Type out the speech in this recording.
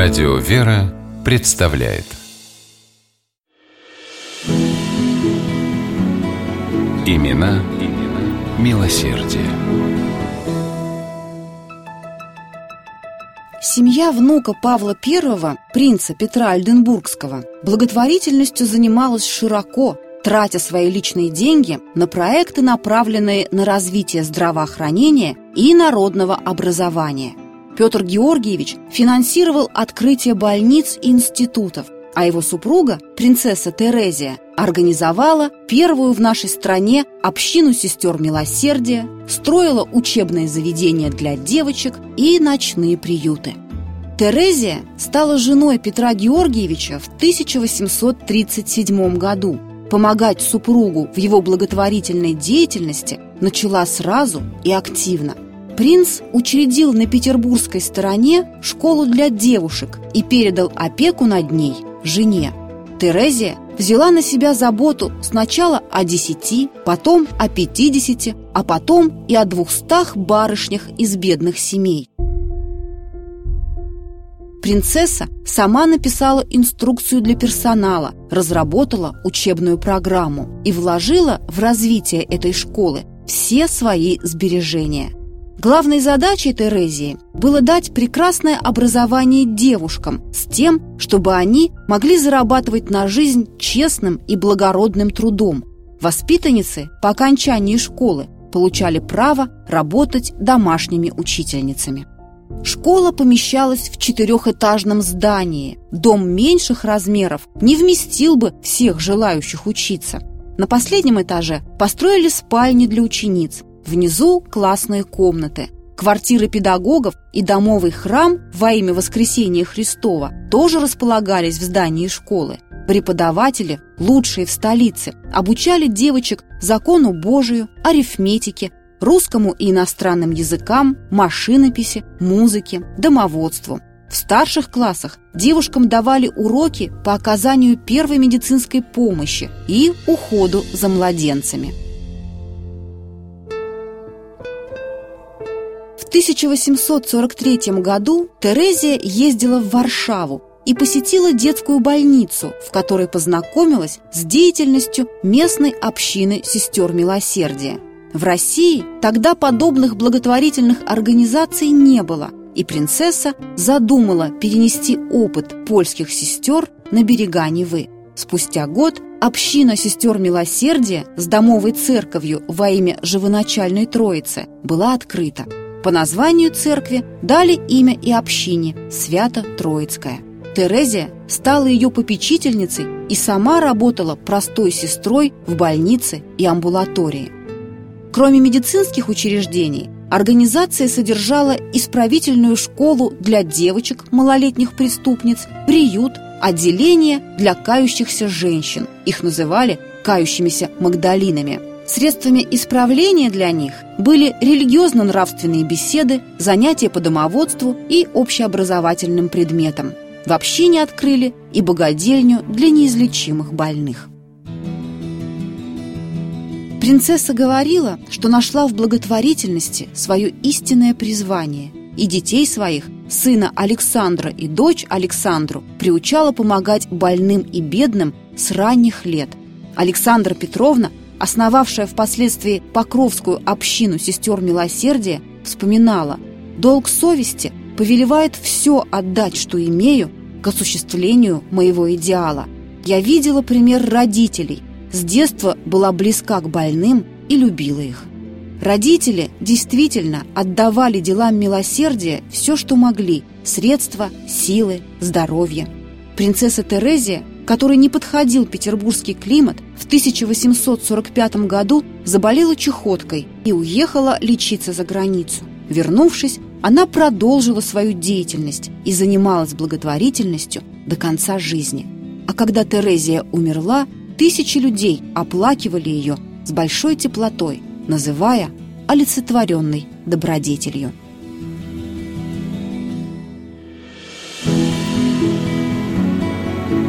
Радио «Вера» представляет Имена, имена милосердие. Семья внука Павла I, принца Петра Альденбургского, благотворительностью занималась широко, тратя свои личные деньги на проекты, направленные на развитие здравоохранения и народного образования. Петр Георгиевич финансировал открытие больниц и институтов, а его супруга, принцесса Терезия, организовала первую в нашей стране общину сестер милосердия, строила учебные заведения для девочек и ночные приюты. Терезия стала женой Петра Георгиевича в 1837 году. Помогать супругу в его благотворительной деятельности начала сразу и активно. Принц учредил на петербургской стороне школу для девушек и передал опеку над ней жене. Терезия взяла на себя заботу сначала о десяти, потом о пятидесяти, а потом и о двухстах барышнях из бедных семей. Принцесса сама написала инструкцию для персонала, разработала учебную программу и вложила в развитие этой школы все свои сбережения. Главной задачей Терезии было дать прекрасное образование девушкам с тем, чтобы они могли зарабатывать на жизнь честным и благородным трудом. Воспитанницы по окончании школы получали право работать домашними учительницами. Школа помещалась в четырехэтажном здании. Дом меньших размеров не вместил бы всех желающих учиться. На последнем этаже построили спальни для учениц, Внизу классные комнаты. Квартиры педагогов и домовый храм во имя Воскресения Христова тоже располагались в здании школы. Преподаватели, лучшие в столице, обучали девочек закону Божию, арифметике, русскому и иностранным языкам, машинописи, музыке, домоводству. В старших классах девушкам давали уроки по оказанию первой медицинской помощи и уходу за младенцами. 1843 году Терезия ездила в Варшаву и посетила детскую больницу, в которой познакомилась с деятельностью местной общины сестер милосердия. В России тогда подобных благотворительных организаций не было, и принцесса задумала перенести опыт польских сестер на берега Невы. Спустя год община сестер милосердия с домовой церковью во имя Живоначальной Троицы была открыта. По названию церкви дали имя и общине – Свято-Троицкая. Терезия стала ее попечительницей и сама работала простой сестрой в больнице и амбулатории. Кроме медицинских учреждений, организация содержала исправительную школу для девочек, малолетних преступниц, приют, отделение для кающихся женщин. Их называли «кающимися Магдалинами». Средствами исправления для них были религиозно-нравственные беседы, занятия по домоводству и общеобразовательным предметам. В общине открыли и богадельню для неизлечимых больных. Принцесса говорила, что нашла в благотворительности свое истинное призвание и детей своих, сына Александра и дочь Александру, приучала помогать больным и бедным с ранних лет. Александра Петровна основавшая впоследствии Покровскую общину сестер милосердия, вспоминала «Долг совести повелевает все отдать, что имею, к осуществлению моего идеала. Я видела пример родителей, с детства была близка к больным и любила их. Родители действительно отдавали делам милосердия все, что могли – средства, силы, здоровье. Принцесса Терезия – которой не подходил петербургский климат, в 1845 году заболела чехоткой и уехала лечиться за границу. Вернувшись, она продолжила свою деятельность и занималась благотворительностью до конца жизни. А когда Терезия умерла, тысячи людей оплакивали ее с большой теплотой, называя олицетворенной добродетелью.